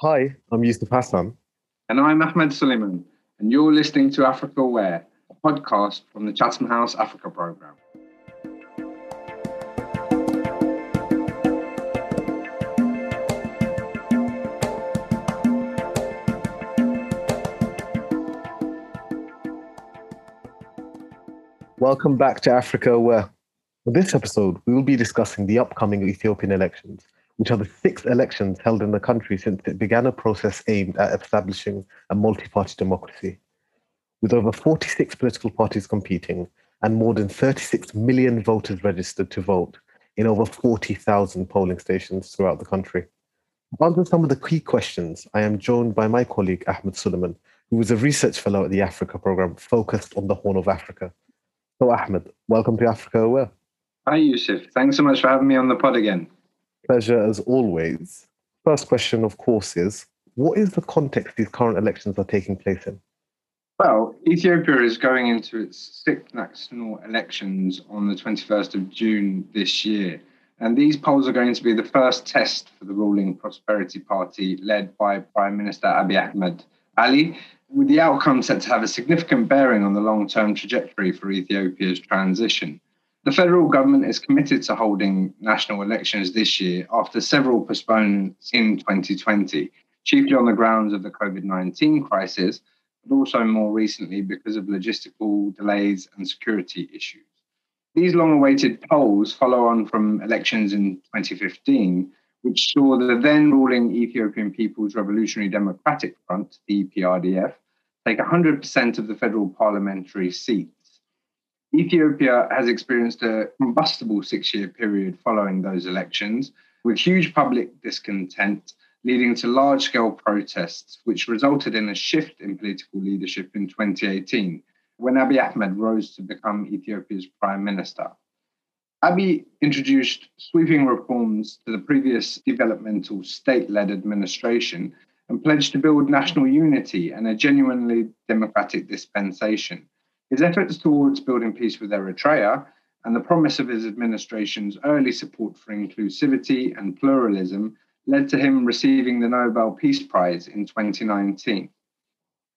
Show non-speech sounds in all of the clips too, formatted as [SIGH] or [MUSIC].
Hi, I'm Yusuf Hassan. And I'm Ahmed Soliman, and you're listening to Africa Aware, a podcast from the Chatham House Africa programme. Welcome back to Africa Aware. In this episode, we will be discussing the upcoming Ethiopian elections, which are the sixth elections held in the country since it began a process aimed at establishing a multi party democracy. With over 46 political parties competing and more than 36 million voters registered to vote in over 40,000 polling stations throughout the country. To answer some of the key questions, I am joined by my colleague Ahmed Soliman, who is a research fellow at the Africa program focused on the Horn of Africa. So, Ahmed, welcome to Africa Aware. Hi, Yusuf. Thanks so much for having me on the pod again. Pleasure as always. First question, of course, is what is the context these current elections are taking place in? Well, Ethiopia is going into its sixth national elections on the 21st of June this year. And these polls are going to be the first test for the ruling Prosperity Party led by Prime Minister Abiy Ahmed Ali, with the outcome set to have a significant bearing on the long term trajectory for Ethiopia's transition. The federal government is committed to holding national elections this year after several postponements in 2020, chiefly on the grounds of the COVID 19 crisis, but also more recently because of logistical delays and security issues. These long awaited polls follow on from elections in 2015, which saw the then ruling Ethiopian People's Revolutionary Democratic Front, the EPRDF, take 100% of the federal parliamentary seats. Ethiopia has experienced a combustible six year period following those elections, with huge public discontent leading to large scale protests, which resulted in a shift in political leadership in 2018 when Abiy Ahmed rose to become Ethiopia's prime minister. Abiy introduced sweeping reforms to the previous developmental state led administration and pledged to build national unity and a genuinely democratic dispensation. His efforts towards building peace with Eritrea and the promise of his administration's early support for inclusivity and pluralism led to him receiving the Nobel Peace Prize in 2019.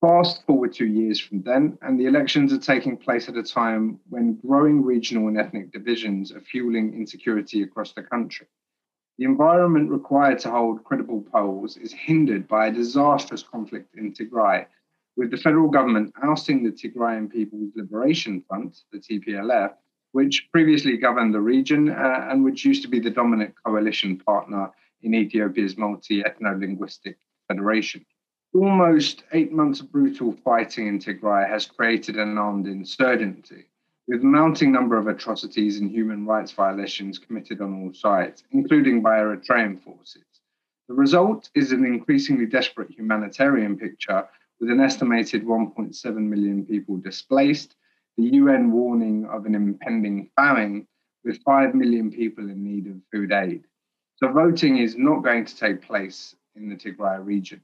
Fast forward two years from then, and the elections are taking place at a time when growing regional and ethnic divisions are fueling insecurity across the country. The environment required to hold credible polls is hindered by a disastrous conflict in Tigray with the federal government ousting the Tigrayan People's Liberation Front, the TPLF, which previously governed the region uh, and which used to be the dominant coalition partner in Ethiopia's multi ethno linguistic federation. Almost eight months of brutal fighting in Tigray has created an armed insurgency, with a mounting number of atrocities and human rights violations committed on all sides, including by Eritrean forces. The result is an increasingly desperate humanitarian picture with an estimated 1.7 million people displaced, the UN warning of an impending famine, with 5 million people in need of food aid. So, voting is not going to take place in the Tigray region.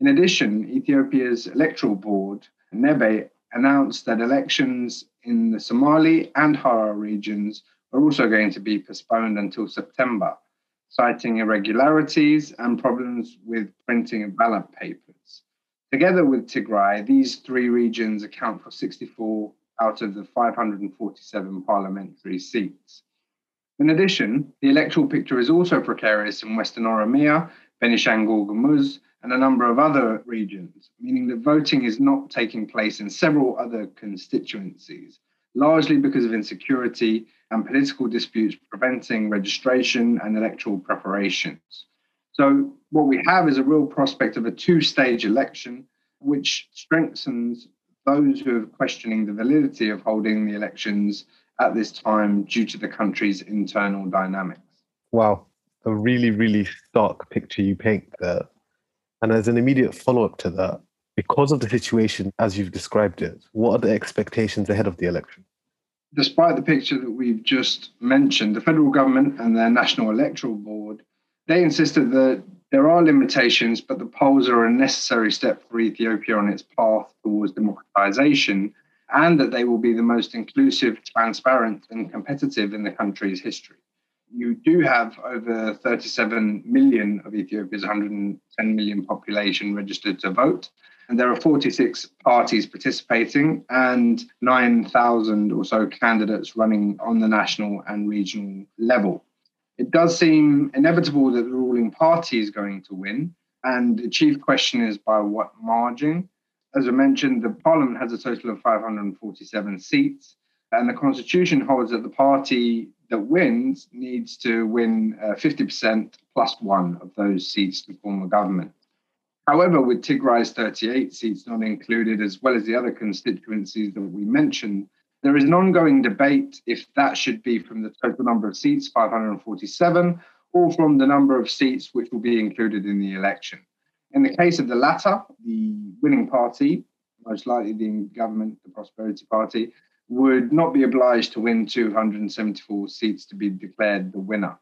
In addition, Ethiopia's electoral board, NEBE, announced that elections in the Somali and Harar regions are also going to be postponed until September, citing irregularities and problems with printing of ballot papers. Together with Tigray, these three regions account for 64 out of the 547 parliamentary seats. In addition, the electoral picture is also precarious in Western Oromia, Benishangul Gumuz, and a number of other regions, meaning that voting is not taking place in several other constituencies, largely because of insecurity and political disputes preventing registration and electoral preparations. So, what we have is a real prospect of a two stage election, which strengthens those who are questioning the validity of holding the elections at this time due to the country's internal dynamics. Wow, a really, really stark picture you paint there. And as an immediate follow up to that, because of the situation as you've described it, what are the expectations ahead of the election? Despite the picture that we've just mentioned, the federal government and their National Electoral Board they insisted that there are limitations, but the polls are a necessary step for Ethiopia on its path towards democratization, and that they will be the most inclusive, transparent, and competitive in the country's history. you do have over 37 million of Ethiopia's 110 million population registered to vote. And there are 46 parties participating and 9,000 or so candidates running on the national and regional level. It does seem inevitable that the ruling party is going to win. And the chief question is by what margin? As I mentioned, the parliament has a total of 547 seats, and the constitution holds that the party that wins needs to win uh, 50% plus one of those seats to form a government. However, with Tigray's 38 seats not included, as well as the other constituencies that we mentioned, there is an ongoing debate if that should be from the total number of seats, 547, or from the number of seats which will be included in the election. In the case of the latter, the winning party, most likely the government, the Prosperity Party, would not be obliged to win 274 seats to be declared the winner.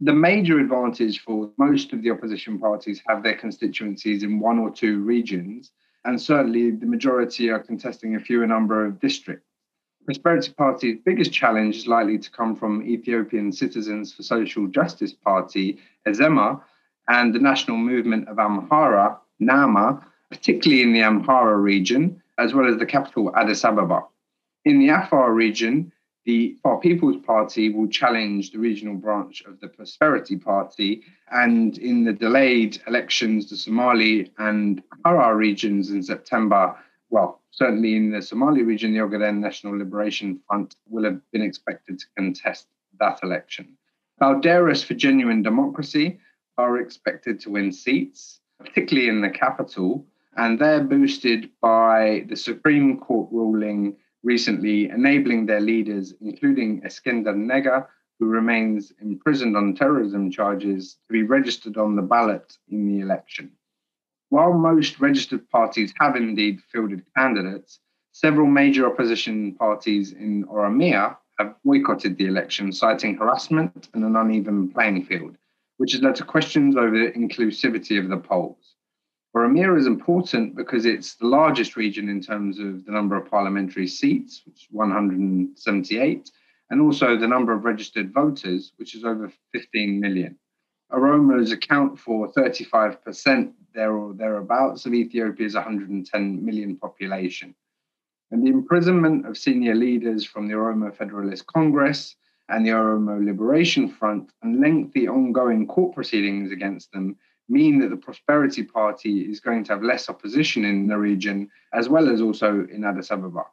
The major advantage for most of the opposition parties have their constituencies in one or two regions, and certainly the majority are contesting a fewer number of districts. Prosperity Party's biggest challenge is likely to come from Ethiopian Citizens for Social Justice Party, EZEMA, and the National Movement of Amhara, NAMA, particularly in the Amhara region, as well as the capital, Addis Ababa. In the Afar region, the Afar People's Party will challenge the regional branch of the Prosperity Party. And in the delayed elections, the Somali and Harar regions in September, well, certainly in the Somali region, the Ogaden National Liberation Front will have been expected to contest that election. Balderas for Genuine Democracy are expected to win seats, particularly in the capital, and they're boosted by the Supreme Court ruling recently enabling their leaders, including Eskinder Nega, who remains imprisoned on terrorism charges, to be registered on the ballot in the election. While most registered parties have indeed fielded candidates, several major opposition parties in Oromia have boycotted the election, citing harassment and an uneven playing field, which has led to questions over the inclusivity of the polls. Oromia is important because it's the largest region in terms of the number of parliamentary seats, which is 178, and also the number of registered voters, which is over 15 million. Oromo's account for 35% there or thereabouts of Ethiopia's 110 million population. And the imprisonment of senior leaders from the Oromo Federalist Congress and the Oromo Liberation Front and lengthy ongoing court proceedings against them mean that the Prosperity Party is going to have less opposition in the region, as well as also in Addis Ababa.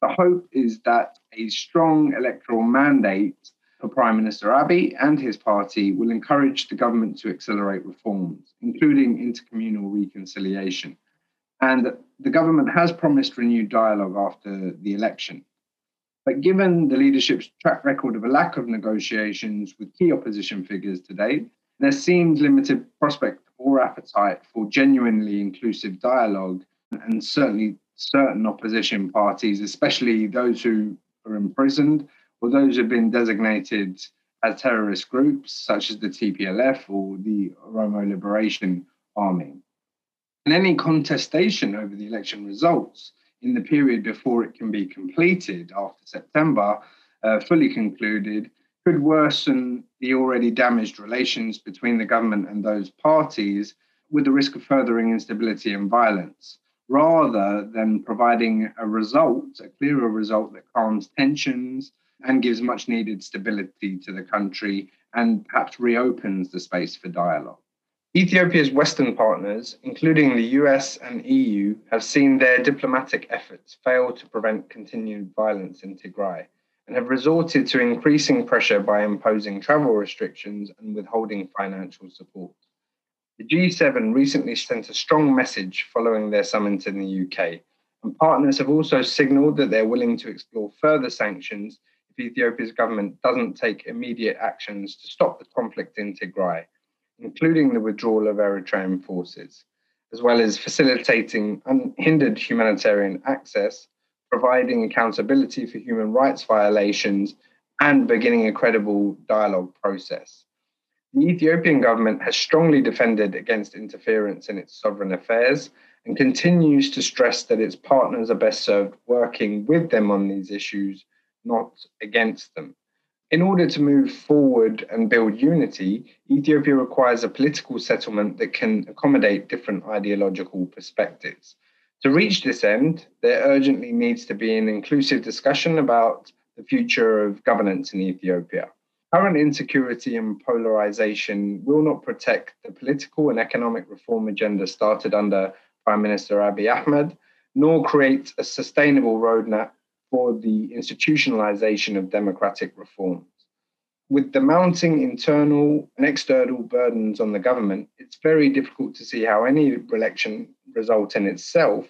The hope is that a strong electoral mandate for Prime Minister Abiy and his party will encourage the government to accelerate reforms, including intercommunal reconciliation. And the government has promised renewed dialogue after the election. But given the leadership's track record of a lack of negotiations with key opposition figures to date, there seems limited prospect or appetite for genuinely inclusive dialogue, and certainly certain opposition parties, especially those who are imprisoned or those who have been designated as terrorist groups, such as the TPLF or the Oromo Liberation Army. And any contestation over the election results in the period before it can be completed after September, uh, fully concluded, could worsen the already damaged relations between the government and those parties with the risk of furthering instability and violence, rather than providing a result, a clearer result that calms tensions and gives much needed stability to the country and perhaps reopens the space for dialogue. Ethiopia's Western partners, including the US and EU, have seen their diplomatic efforts fail to prevent continued violence in Tigray and have resorted to increasing pressure by imposing travel restrictions and withholding financial support. The G7 recently sent a strong message following their summit in the UK, and partners have also signalled that they're willing to explore further sanctions if Ethiopia's government doesn't take immediate actions to stop the conflict in Tigray, including the withdrawal of Eritrean forces, as well as facilitating unhindered humanitarian access providing accountability for human rights violations, and beginning a credible dialogue process. The Ethiopian government has strongly defended against interference in its sovereign affairs and continues to stress that its partners are best served working with them on these issues, not against them. In order to move forward and build unity, Ethiopia requires a political settlement that can accommodate different ideological perspectives. To reach this end, there urgently needs to be an inclusive discussion about the future of governance in Ethiopia. Current insecurity and polarization will not protect the political and economic reform agenda started under Prime Minister Abiy Ahmed, nor create a sustainable roadmap for the institutionalization of democratic reforms. With the mounting internal and external burdens on the government, it's very difficult to see how any election result in itself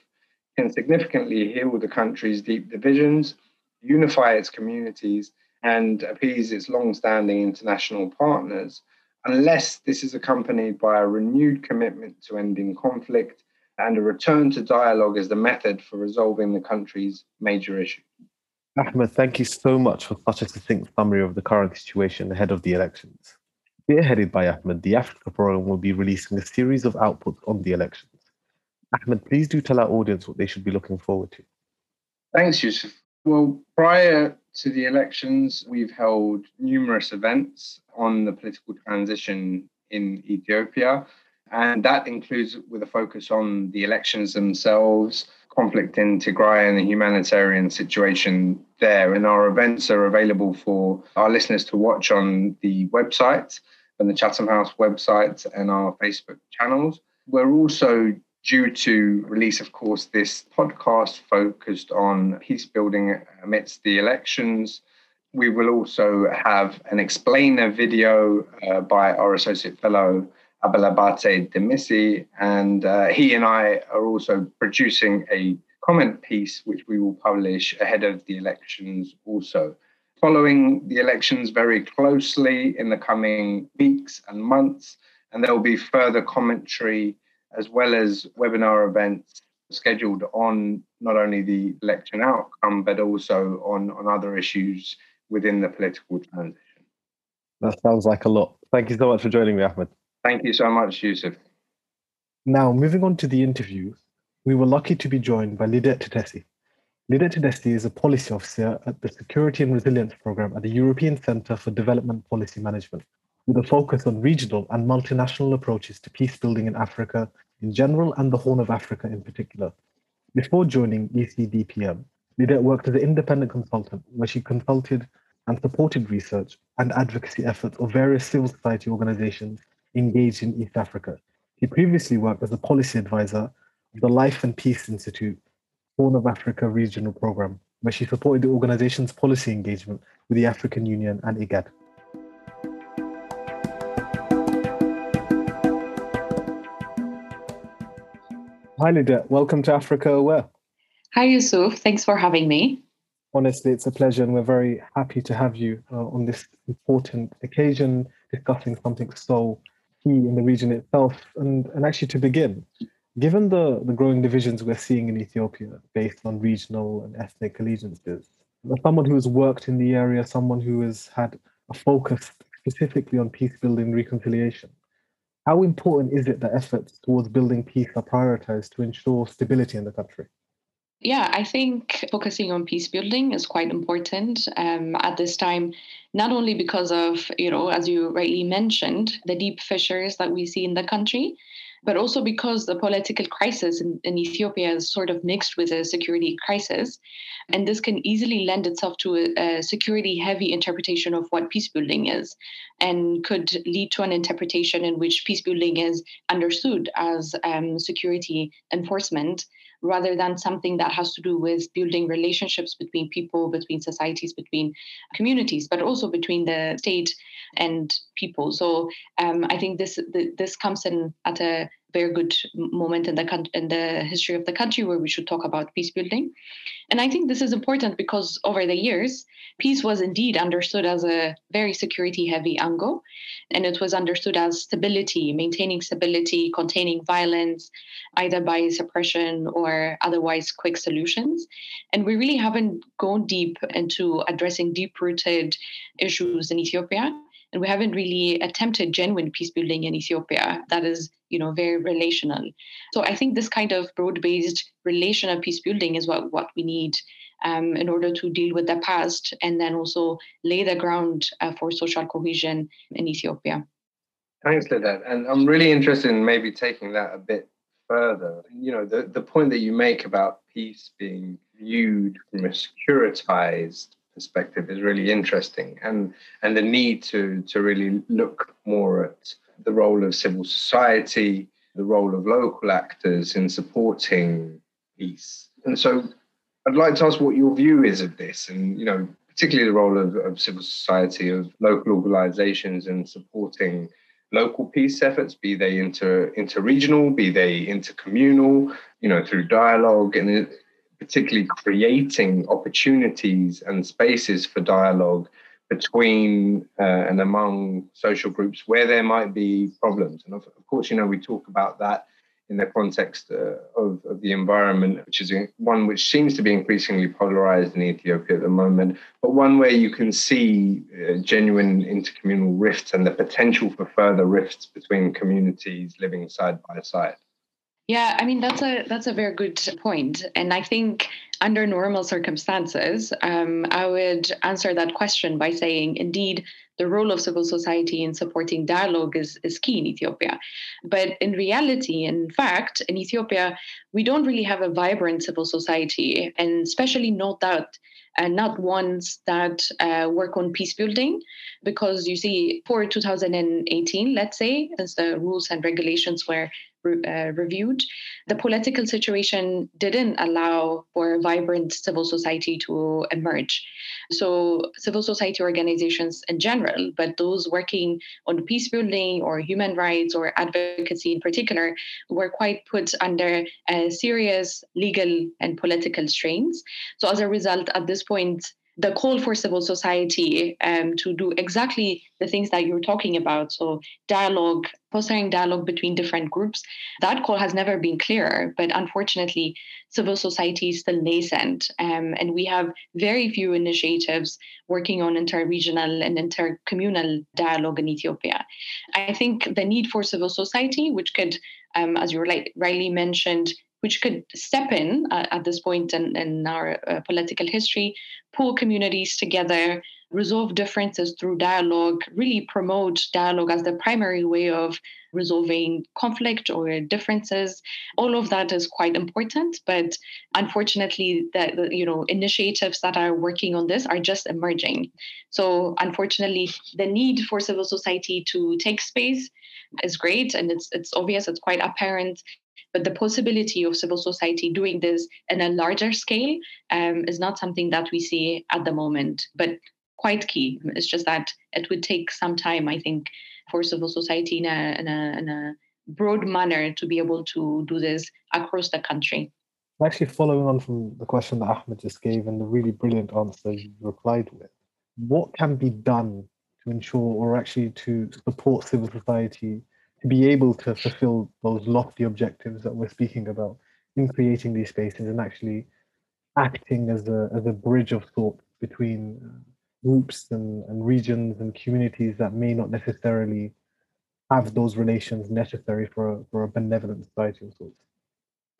can significantly heal the country's deep divisions, unify its communities, and appease its long standing international partners, unless this is accompanied by a renewed commitment to ending conflict and a return to dialogue as the method for resolving the country's major issues. Ahmed, thank you so much for such a succinct summary of the current situation ahead of the elections. Spearheaded by Ahmed, the Africa Forum will be releasing a series of outputs on the elections. Ahmed, please do tell our audience what they should be looking forward to. Thanks, Yusuf. Well, prior to the elections, we've held numerous events on the political transition in Ethiopia, and that includes with a focus on the elections themselves, conflict in Tigray and the humanitarian situation there. And our events are available for our listeners to watch on the website and the Chatham House website and our Facebook channels. We're also due to release, of course, this podcast focused on peace building amidst the elections. We will also have an explainer video uh, by our associate fellow Abel Abate Demissie, and uh, he and I are also producing a comment piece which we will publish ahead of the elections also. Following the elections very closely in the coming weeks and months, and there will be further commentary as well as webinar events scheduled on not only the election outcome, but also on, on other issues within the political transition. That sounds like a lot. Thank you so much for joining me, Ahmed. Thank you so much, Yusuf. Now, moving on to the interview, we were lucky to be joined by Lidet Tadesse. Lidet Tadesse is a policy officer at the Security and Resilience Program at the European Centre for Development Policy Management, with a focus on regional and multinational approaches to peace building in Africa in general and the Horn of Africa in particular. Before joining ECDPM, Lidet worked as an independent consultant where she consulted and supported research and advocacy efforts of various civil society organizations engaged in East Africa. He previously worked as a policy advisor of the Life and Peace Institute Horn of Africa Regional Program, where she supported the organization's policy engagement with the African Union and IGAD. Hi, Lidet. Welcome to Africa Aware. Hi, Yusuf. Thanks for having me. Honestly, it's a pleasure, and we're very happy to have you uh, on this important occasion discussing something so key in the region itself. And, and actually, to begin, given the, the growing divisions we're seeing in Ethiopia based on regional and ethnic allegiances, someone who has worked in the area, someone who has had a focus specifically on peace building reconciliation, how important is it that efforts towards building peace are prioritized to ensure stability in the country? Yeah, I think focusing on peace building is quite important um, at this time, not only because of, you know, as you rightly mentioned, the deep fissures that we see in the country, but also because the political crisis in, in, Ethiopia is sort of mixed with a security crisis. And this can easily lend itself to a, a security heavy interpretation of what peace building is and could lead to an interpretation in which peace building is understood as um, security enforcement rather than something that has to do with building relationships between people, between societies, between communities, but also between the state and people. So um, I think this this comes in at a very good moment in the in the history of the country where we should talk about peace building. And I think this is important because over the years, peace was indeed understood as a very security heavy angle, and it was understood as stability, maintaining stability, containing violence, either by suppression or otherwise quick solutions. And we really haven't gone deep into addressing deep rooted issues in Ethiopia and we haven't really attempted genuine peace building in Ethiopia that is, you know, very relational. So I think this kind of broad-based relational peace building is what, what we need um, in order to deal with the past and then also lay the ground uh, for social cohesion in Ethiopia. Thanks, Lidet. And I'm really interested in maybe taking that a bit further. You know, the, the point that you make about peace being viewed from a securitized perspective is really interesting. And and the need to to really look more at the role of civil society the role of local actors in supporting peace. And so i'd like to ask what your view is of this and you know particularly the role of, of civil society of local organizations in supporting local peace efforts, be they inter inter-regional, be they intercommunal, you know, through dialogue and particularly creating opportunities and spaces for dialogue between uh, and among social groups where there might be problems. And of, of course, you know, we talk about that in the context uh, of, of the environment, which is one which seems to be increasingly polarized in Ethiopia at the moment, but one where you can see uh, genuine intercommunal rifts and the potential for further rifts between communities living side by side. Yeah, I mean that's a that's a very good point, and I think under normal circumstances, um, I would answer that question by saying, indeed, the role of civil society in supporting dialogue is, is key in Ethiopia. But in reality, in fact, in Ethiopia, we don't really have a vibrant civil society, and especially not that and not ones that uh, work on peace building. Because you see, for 2018, let's say, as the rules and regulations were uh, reviewed, the political situation didn't allow for a vibrant civil society to emerge. So, civil society organizations in general, but those working on peace building or human rights or advocacy in particular, were quite put under uh, serious legal and political strains. So, as a result, at this point, the call for civil society um, to do exactly the things that you're talking about. So dialogue fostering dialogue between different groups. That call has never been clearer but unfortunately civil society is still nascent um, and we have very few initiatives working on inter-regional and inter-communal dialogue in ethiopia. I think the need for civil society which could um, as you rightly mentioned which could step in uh, at this point in, in our uh, political history, pull communities together, resolve differences through dialogue, really promote dialogue as the primary way of resolving conflict or differences. All of that is quite important, but unfortunately, the, the, you know initiatives that are working on this are just emerging. So unfortunately, the need for civil society to take space is great, and it's it's obvious, it's quite apparent but the possibility of civil society doing this in a larger scale um, is not something that we see at the moment, but quite key. It's just that it would take some time, I think, for civil society in a, in a, in a broad manner to be able to do this across the country. Actually, following on from the question that Ahmed just gave and the really brilliant answer you replied with, what can be done to ensure or actually to support civil society to be able to fulfill those lofty objectives that we're speaking about in creating these spaces and actually acting as a, as a bridge of thought between uh, groups and, and regions and communities that may not necessarily have those relations necessary for a, for a benevolent society of sorts.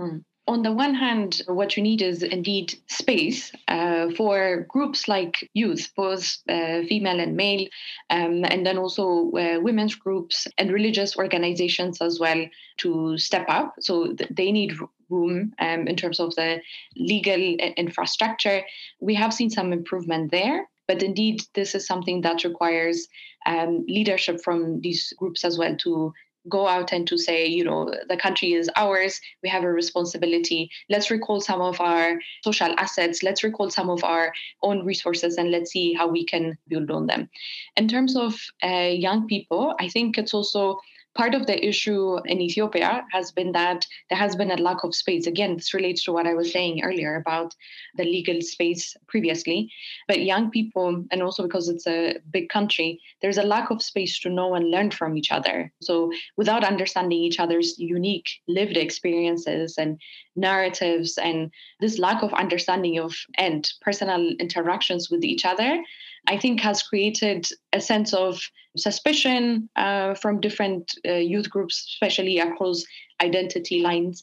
Mm on the one hand, what you need is indeed space uh, for groups like youth, both uh, female and male, um, and then also uh, women's groups and religious organizations as well to step up. So th- they need room um, in terms of the legal infrastructure. We have seen some improvement there. But indeed, this is something that requires um, leadership from these groups as well to go out and to say, you know, the country is ours, we have a responsibility. Let's recall some of our social assets, let's recall some of our own resources, and let's see how we can build on them. In terms of uh, young people, I think it's also part of the issue in Ethiopia has been that there has been a lack of space. Again, this relates to what I was saying earlier about the legal space previously. But young people, and also because it's a big country, there's a lack of space to know and learn from each other. So without understanding each other's unique lived experiences and narratives and this lack of understanding of and personal interactions with each other, I think has created a sense of suspicion uh, from different uh, youth groups, especially across identity lines.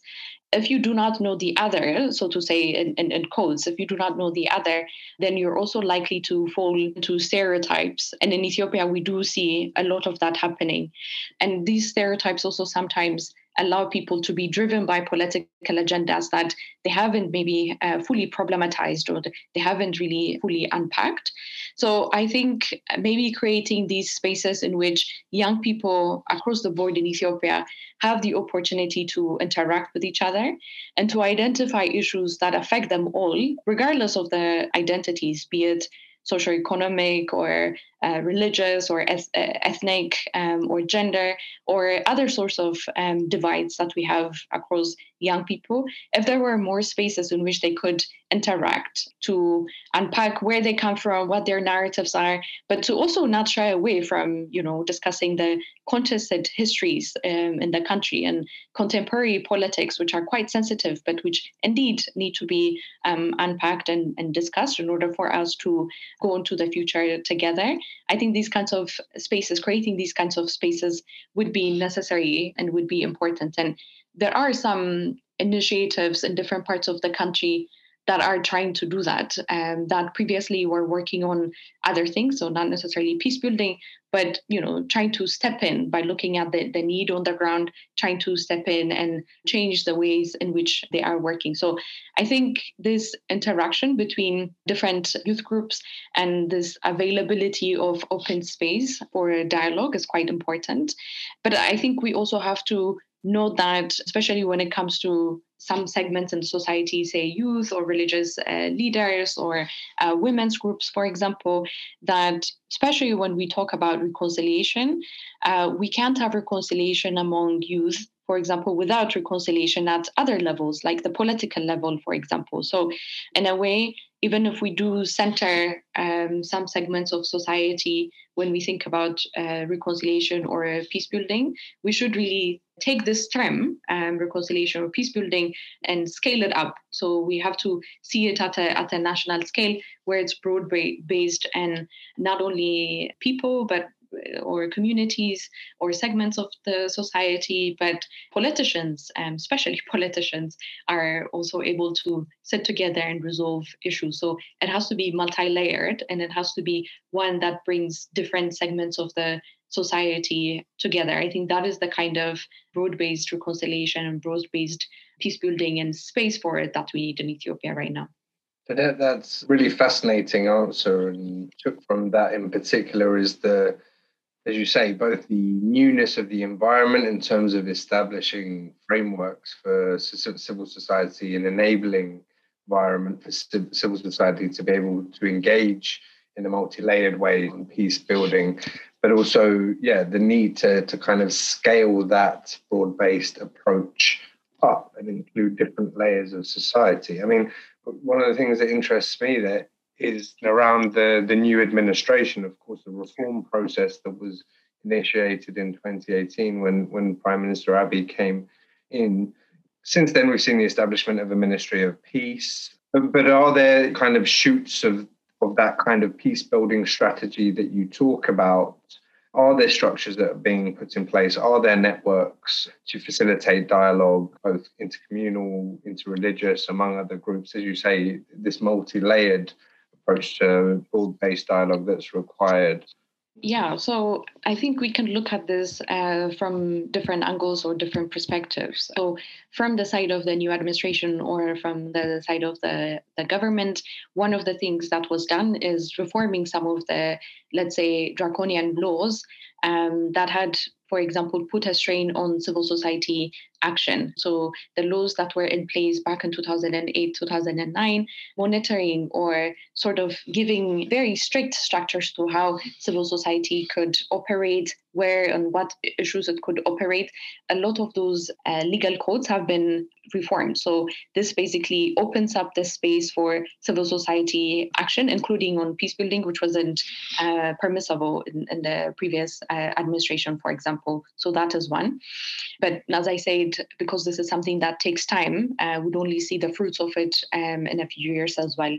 If you do not know the other, so to say, in, in, in, codes, if you do not know the other, then you're also likely to fall into stereotypes. And in Ethiopia, we do see a lot of that happening. And these stereotypes also sometimes allow people to be driven by political agendas that they haven't maybe uh, fully problematized or they haven't really fully unpacked. So I think maybe creating these spaces in which young people across the board in Ethiopia have the opportunity to interact with each other and to identify issues that affect them all, regardless of their identities, be it socioeconomic or uh, religious or uh, ethnic um, or gender or other sorts of um, divides that we have across young people, if there were more spaces in which they could interact to unpack where they come from, what their narratives are, but to also not shy away from, you know, discussing the contested histories um, in the country and contemporary politics, which are quite sensitive, but which indeed need to be um, unpacked and, and discussed in order for us to go into the future together. I think these kinds of spaces, creating these kinds of spaces would be necessary and would be important. And there are some initiatives in different parts of the country that are trying to do that um, that previously were working on other things so not necessarily peace building but you know trying to step in by looking at the, the need on the ground trying to step in and change the ways in which they are working. So i think this interaction between different youth groups and this availability of open space for dialogue is quite important. But i think we also have to know that, especially when it comes to some segments in society, say youth or religious uh, leaders or uh, women's groups, for example, that especially when we talk about reconciliation, uh, we can't have reconciliation among youth for example, without reconciliation at other levels, like the political level, for example. So, in a way, even if we do center um, some segments of society when we think about uh, reconciliation or peace building, we should really take this term, um, reconciliation or peace building, and scale it up. So we have to see it at a, at a national scale where it's broad based and not only people, but or communities or segments of the society, but politicians, um, especially [LAUGHS] politicians, are also able to sit together and resolve issues. So it has to be multi layered and it has to be one that brings different segments of the society together. I think that is the kind of broad based reconciliation and broad based peace building and space for it that we need in Ethiopia right now. That, that's really fascinating answer, and took from that in particular is the as you say, both the newness of the environment in terms of establishing frameworks for civil society and enabling environment for civil society to be able to engage in a multi-layered way in peace building, but also, yeah, the need to, to kind of scale that broad-based approach up and include different layers of society. I mean, one of the things that interests me that is around the, the new administration, of course, the reform process that was initiated in 2018 when, when Prime Minister Abiy came in. Since then, we've seen the establishment of a Ministry of Peace. But are there kind of shoots of, of that kind of peace building strategy that you talk about? Are there structures that are being put in place? Are there networks to facilitate dialogue, both intercommunal, interreligious, among other groups? As you say, this multi layered approach to broad based dialogue that's required? Yeah, so I think we can look at this uh, from different angles or different perspectives. So, from the side of the new administration or from the side of the, the government, one of the things that was done is reforming some of the, let's say, draconian laws um, that had for example, put a strain on civil society action. So the laws that were in place back in 2008, 2009, monitoring or sort of giving very strict structures to how civil society could operate, where and what issues it could operate. A lot of those uh, legal codes have been reformed. So this basically opens up the space for civil society action, including on peace building, which wasn't uh, permissible in, in, the previous uh, administration, for example. So that is one. But as I say, because this is something that takes time, uh, would only see the fruits of it um, in a few years as well.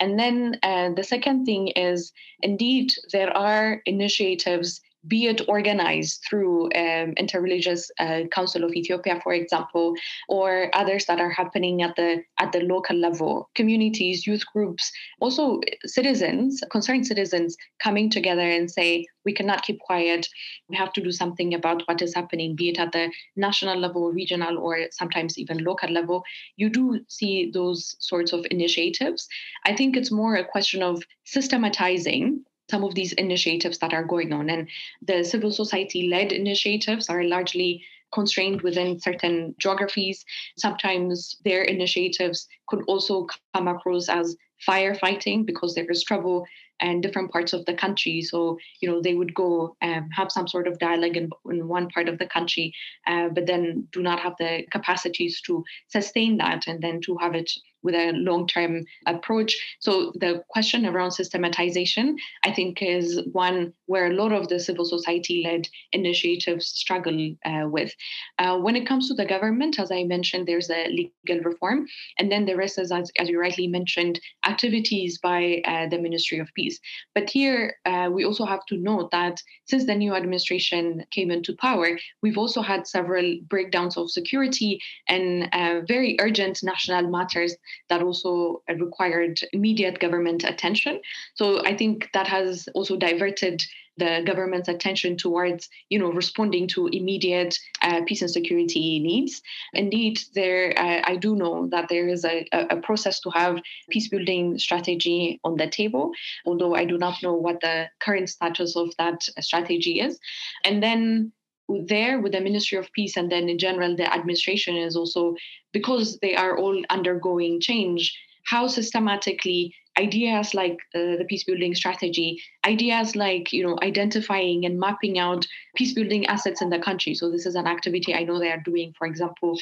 And then uh, the second thing is indeed, there are initiatives be it organized through um, Interreligious uh, Council of Ethiopia, for example, or others that are happening at the at the local level, communities, youth groups, also citizens, concerned citizens, coming together and say we cannot keep quiet. We have to do something about what is happening, be it at the national level, regional, or sometimes even local level. You do see those sorts of initiatives. I think it's more a question of systematizing some of these initiatives that are going on. And the civil society led initiatives are largely constrained within certain geographies. Sometimes their initiatives could also come across as firefighting because there is trouble in different parts of the country. So, you know, they would go um, have some sort of dialogue in, in one part of the country, uh, but then do not have the capacities to sustain that and then to have it with a long term approach. So the question around systematization, I think, is one where a lot of the civil society led initiatives struggle uh, with. Uh, when it comes to the government, as I mentioned, there's a legal reform, and then the rest is, as, as you rightly mentioned, activities by uh, the Ministry of Peace. But here, uh, we also have to note that since the new administration came into power, we've also had several breakdowns of security and uh, very urgent national matters that also required immediate government attention. So I think that has also diverted the government's attention towards you know responding to immediate uh, peace and security needs indeed there uh, i do know that there is a, a process to have peace building strategy on the table although i do not know what the current status of that strategy is and then there with the Ministry of Peace and then in general the administration is also because they are all undergoing change, how systematically ideas like uh, the peace building strategy ideas like you know identifying and mapping out peace building assets in the country. So this is an activity i know they are doing for example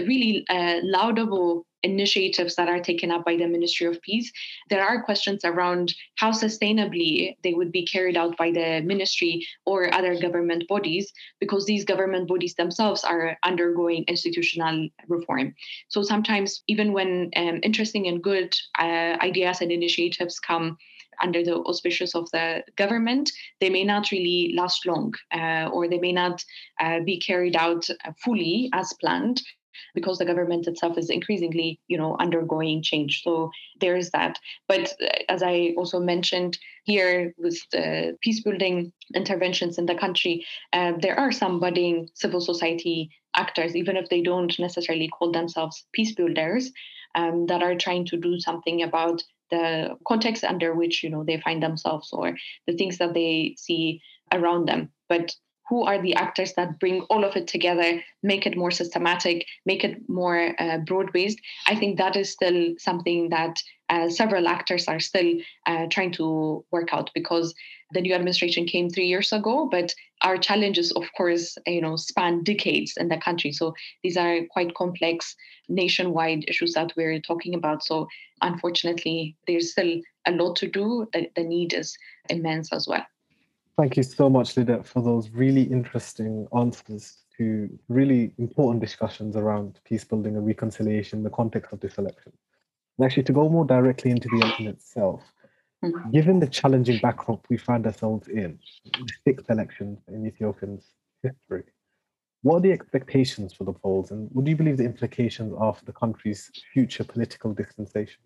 really uh, laudable initiatives that are taken up by the Ministry of Peace, there are questions around how sustainably they would be carried out by the ministry or other government bodies, because these government bodies themselves are undergoing institutional reform. So sometimes, even when um, interesting and good uh, ideas and initiatives come under the auspices of the government, they may not really last long uh, or they may not uh, be carried out fully as planned because the government itself is increasingly, you know, undergoing change. So there is that. But uh, as I also mentioned here with the peace building interventions in the country, uh, there are some budding civil society actors, even if they don't necessarily call themselves peace builders, um, that are trying to do something about the context under which you know they find themselves or the things that they see around them. But who are the actors that bring all of it together, make it more systematic, make it more uh, broad based. I think that is still something that uh, several actors are still uh, trying to work out because the new administration came three years ago, but our challenges, of course, you know, span decades in the country. So these are quite complex nationwide issues that we're talking about. So unfortunately, there's still a lot to do. The, the need is immense as well. Thank you so much, Lidet, for those really interesting answers to really important discussions around peace building and reconciliation in the context of this election. And actually, to go more directly into the election itself, mm-hmm. given the challenging backdrop we find ourselves in, the sixth election in Ethiopian's history, what are the expectations for the polls, and what do you believe the implications are for the country's future political dispensation?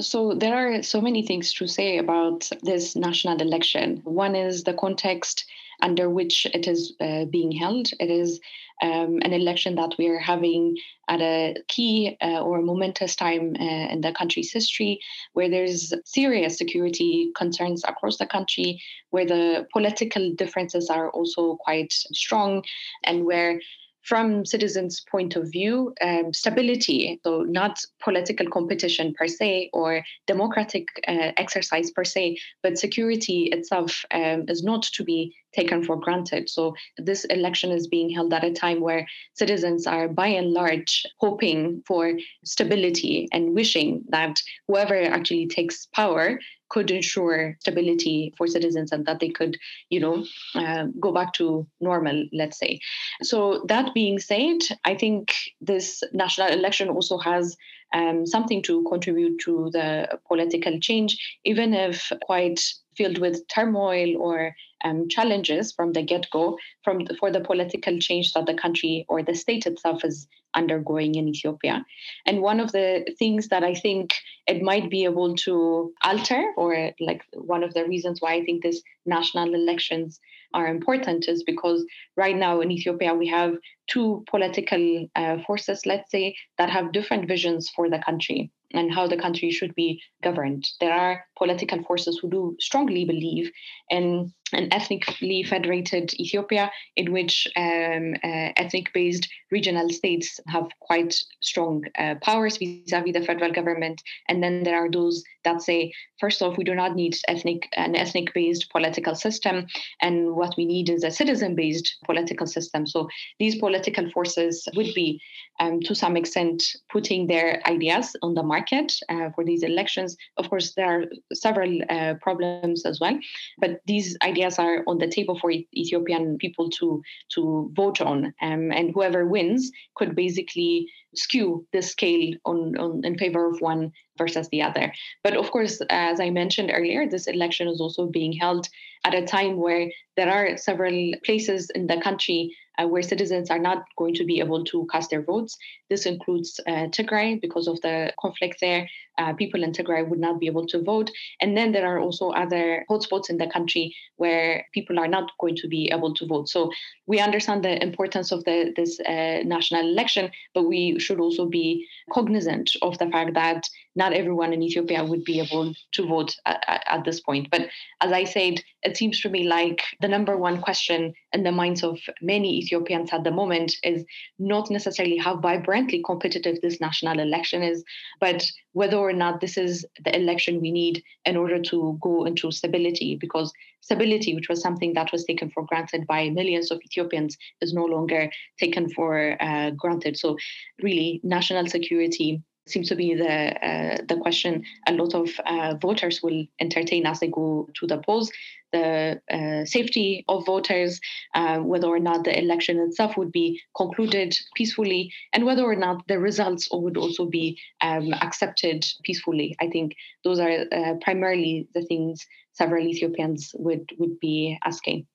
So there are so many things to say about this national election. One is the context under which it is uh, being held. It is um, an election that we are having at a key uh, or momentous time uh, in the country's history, where there's serious security concerns across the country, where the political differences are also quite strong, and where from citizens' point of view, um, stability, so not political competition per se or democratic uh, exercise per se, but security itself um, is not to be taken for granted. So this election is being held at a time where citizens are by and large hoping for stability and wishing that whoever actually takes power could ensure stability for citizens and that they could, you know, uh, go back to normal, let's say. So that being said, I think this national election also has um, something to contribute to the political change, even if quite filled with turmoil or um, challenges from the get-go from the, for the political change that the country or the state itself is undergoing in Ethiopia. And one of the things that I think it might be able to alter, or like one of the reasons why I think these national elections are important, is because right now in Ethiopia we have two political uh, forces, let's say, that have different visions for the country and how the country should be governed. There are political forces who do strongly believe in an ethnically federated Ethiopia in which um, uh, ethnic based regional states have quite strong uh, powers vis a vis the federal government. And then there are those that say, first off, we do not need ethnic an ethnic based political system. And what we need is a citizen based political system. So these political forces would be, um, to some extent, putting their ideas on the market uh, for these elections. Of course, there are several uh, problems as well, but these ideas ideas are on the table for Ethiopian people to to vote on, um, and whoever wins could basically skew the scale on, on in favor of one versus the other. But of course, as I mentioned earlier, this election is also being held at a time where there are several places in the country uh, where citizens are not going to be able to cast their votes. This includes uh, Tigray because of the conflict there. Uh, people in Tigray would not be able to vote. And then there are also other hotspots in the country where people are not going to be able to vote. So we understand the importance of the, this uh, national election, but we should also be cognizant of the fact that not everyone in Ethiopia would be able to vote at, at, this point. But as I said, it seems to me like the number one question in the minds of many Ethiopians at the moment is not necessarily how vibrantly competitive this national election is, but whether or not this is the election we need in order to go into stability, because stability, which was something that was taken for granted by millions of Ethiopians, is no longer taken for uh, granted. So, really, national security seems to be the uh, the question a lot of uh, voters will entertain as they go to the polls. The uh, safety of voters, uh, whether or not the election itself would be concluded peacefully, and whether or not the results would also be um, accepted peacefully. I think those are uh, primarily the things several Ethiopians would would be asking.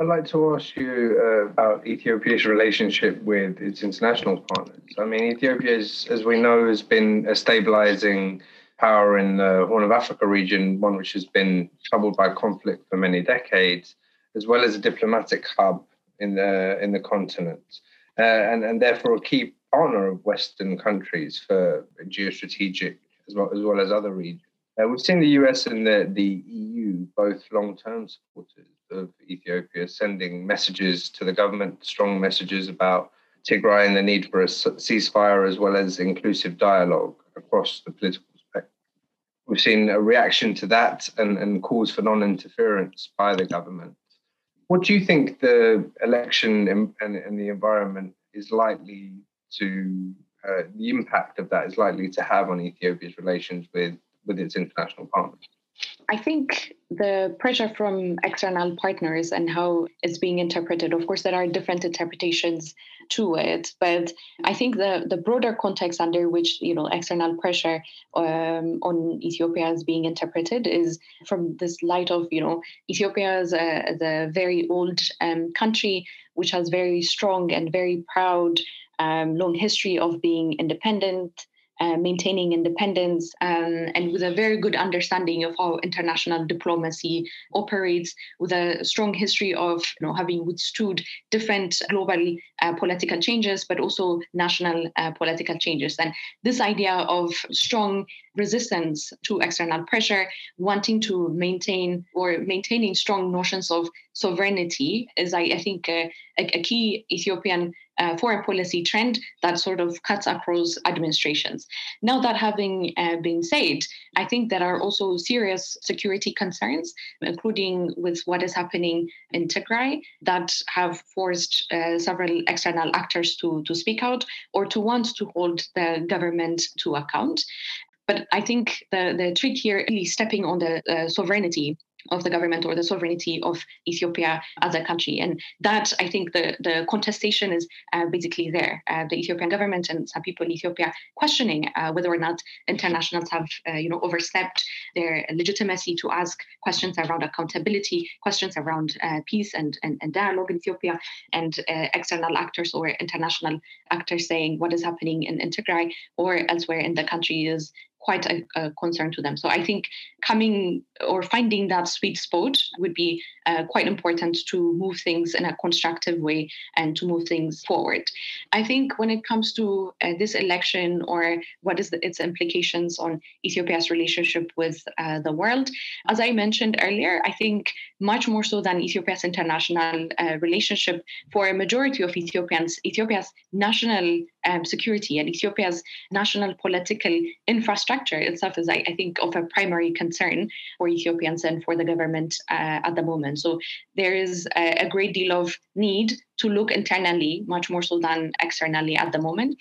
I'd like to ask you uh, about Ethiopia's relationship with its international partners. I mean, Ethiopia, is, as we know, has been a stabilizing power in the Horn of Africa region, one which has been troubled by conflict for many decades, as well as a diplomatic hub in the in the continent, uh, and and therefore a key partner of Western countries for geostrategic as well as well as other regions. Uh, we've seen the US and the, the EU both long-term supporters of Ethiopia, sending messages to the government, strong messages about Tigray and the need for a ceasefire as well as inclusive dialogue across the political spectrum. We've seen a reaction to that and, and calls for non interference by the government. What do you think the election and, and, the environment is likely to, uh, the impact of that is likely to have on Ethiopia's relations with, with its international partners? I think the pressure from external partners and how it's being interpreted, of course, there are different interpretations to it, but I think the, the broader context under which you know external pressure um, on Ethiopia is being interpreted is from this light of you know Ethiopia is a, is a very old um, country which has very strong and very proud um, long history of being independent uh, maintaining independence um, and with a very good understanding of how international diplomacy operates, with a strong history of you know, having withstood different global uh, political changes, but also national uh, political changes. And this idea of strong resistance to external pressure, wanting to maintain or maintaining strong notions of sovereignty is, I, I think, a, a, key Ethiopian uh, foreign policy trend that sort of cuts across administrations. Now, that having uh, been said, I think there are also serious security concerns, including with what is happening in Tigray, that have forced uh, several external actors to, to speak out or to want to hold the government to account. But I think the, the trick here is stepping on the uh, sovereignty of the government or the sovereignty of Ethiopia as a country. And that, I think, the, the contestation is uh, basically there. Uh, the Ethiopian government and some people in Ethiopia questioning uh, whether or not internationals have, uh, you know, overstepped their legitimacy to ask questions around accountability, questions around uh, peace and, and, and, dialogue in Ethiopia, and uh, external actors or international actors saying what is happening in, in Tigray or elsewhere in the country is quite a, a, concern to them. So I think coming or finding that sweet spot would be uh, quite important to move things in a constructive way and to move things forward. I think when it comes to uh, this election or what is the, its implications on Ethiopia's relationship with uh, the world, as I mentioned earlier, I think much more so than Ethiopia's international uh, relationship for a majority of Ethiopians, Ethiopia's national um, security and Ethiopia's national political infrastructure itself is, I, I, think, of a primary concern for Ethiopians and for the government uh, at the moment. So there is a, a, great deal of need to look internally, much more so than externally at the moment.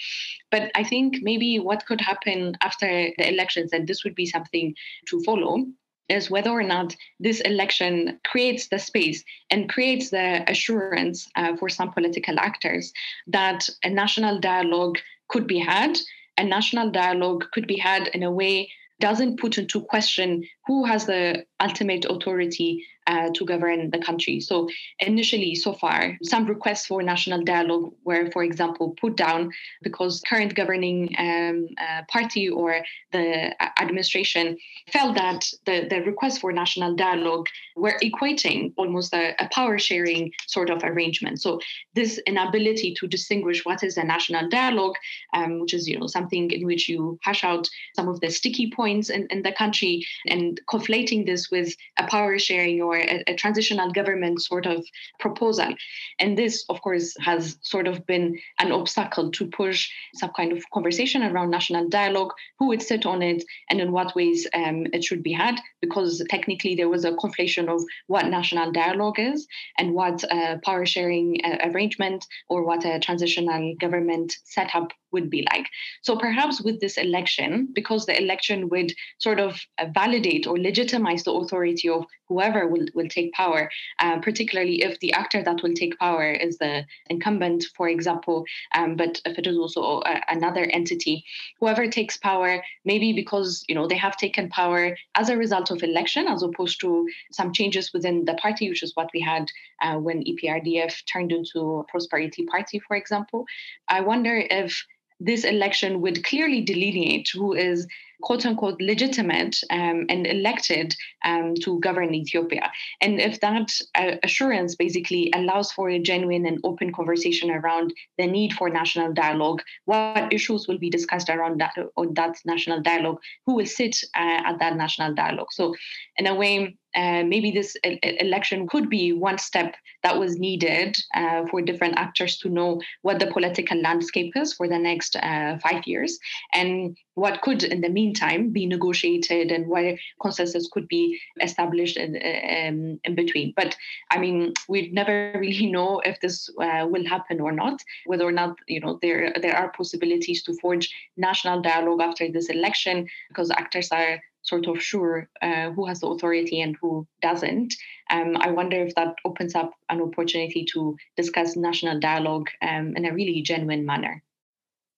But I think maybe what could happen after the elections, and this would be something to follow, is whether or not this election creates the space and creates the assurance uh, for some political actors that a national dialogue could be had. A national dialogue could be had in a way doesn't put into question who has the ultimate authority uh, to govern the country. So, initially, so far, some requests for national dialogue were, for example, put down because current governing um, uh, party or the administration felt that the, the requests for national dialogue were equating almost a, a power sharing sort of arrangement. So, this inability to distinguish what is a national dialogue, um, which is you know something in which you hash out some of the sticky points in, in the country and conflating this with a power sharing or a, a, transitional government sort of proposal. And this, of course, has sort of been an obstacle to push some kind of conversation around national dialogue, who would sit on it, and in what ways um, it should be had, because technically there was a conflation of what national dialogue is and what a power sharing uh, arrangement or what a transitional government setup would be like. So perhaps with this election, because the election would sort of validate or legitimize the authority of whoever will, will take power, uh, particularly if the actor that will take power is the incumbent, for example, um, but if it is also a, uh, another entity, whoever takes power, maybe because you know they have taken power as a result of election, as opposed to some changes within the party, which is what we had uh, when EPRDF turned into Prosperity Party, for example. I wonder if this election would clearly delineate who is quote unquote legitimate um, and elected um, to govern Ethiopia. And if that uh, assurance basically allows for a genuine and open conversation around the need for national dialogue, what issues will be discussed around that, that national dialogue, who will sit uh, at that national dialogue. So, in a way, uh, maybe this election could be one step that was needed uh, for different actors to know what the political landscape is for the next uh, five years and what could, in the meantime, be negotiated and where consensus could be established in, um, in between. But I mean, we'd never [LAUGHS] really know if this uh, will happen or not, whether or not you know there there are possibilities to forge national dialogue after this election because actors are sort of sure uh, who has the authority and who doesn't. Um, I wonder if that opens up an opportunity to discuss national dialogue um, in a really genuine manner.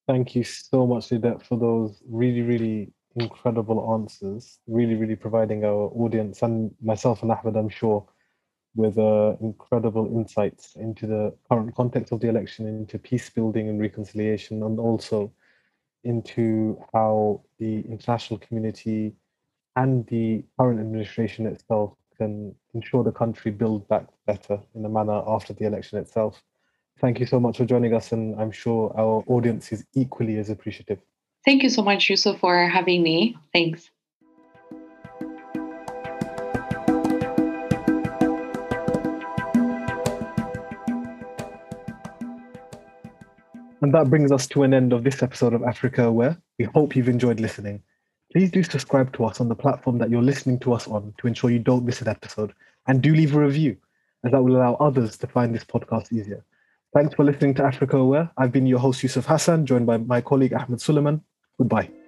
Thank you so much, Lidet, for those really, really incredible answers. Really, really providing our audience and myself and Ahmed, I'm sure, with uh, incredible insights into the current context of the election, into peace building and reconciliation, and also into how the international community and the current administration itself can ensure the country build back better in a manner after the election itself. Thank you so much for joining us, and I'm sure our audience is equally as appreciative. Thank you so much, Yusuf, for having me. Thanks. And that brings us to an end of this episode of Africa Aware. We hope you've enjoyed listening. Please do subscribe to us on the platform that you're listening to us on to ensure you don't miss an episode. And do leave a review, as that will allow others to find this podcast easier. Thanks for listening to Africa Aware. I've been your host, Yusuf Hassan, joined by my colleague Ahmed Soliman. Goodbye.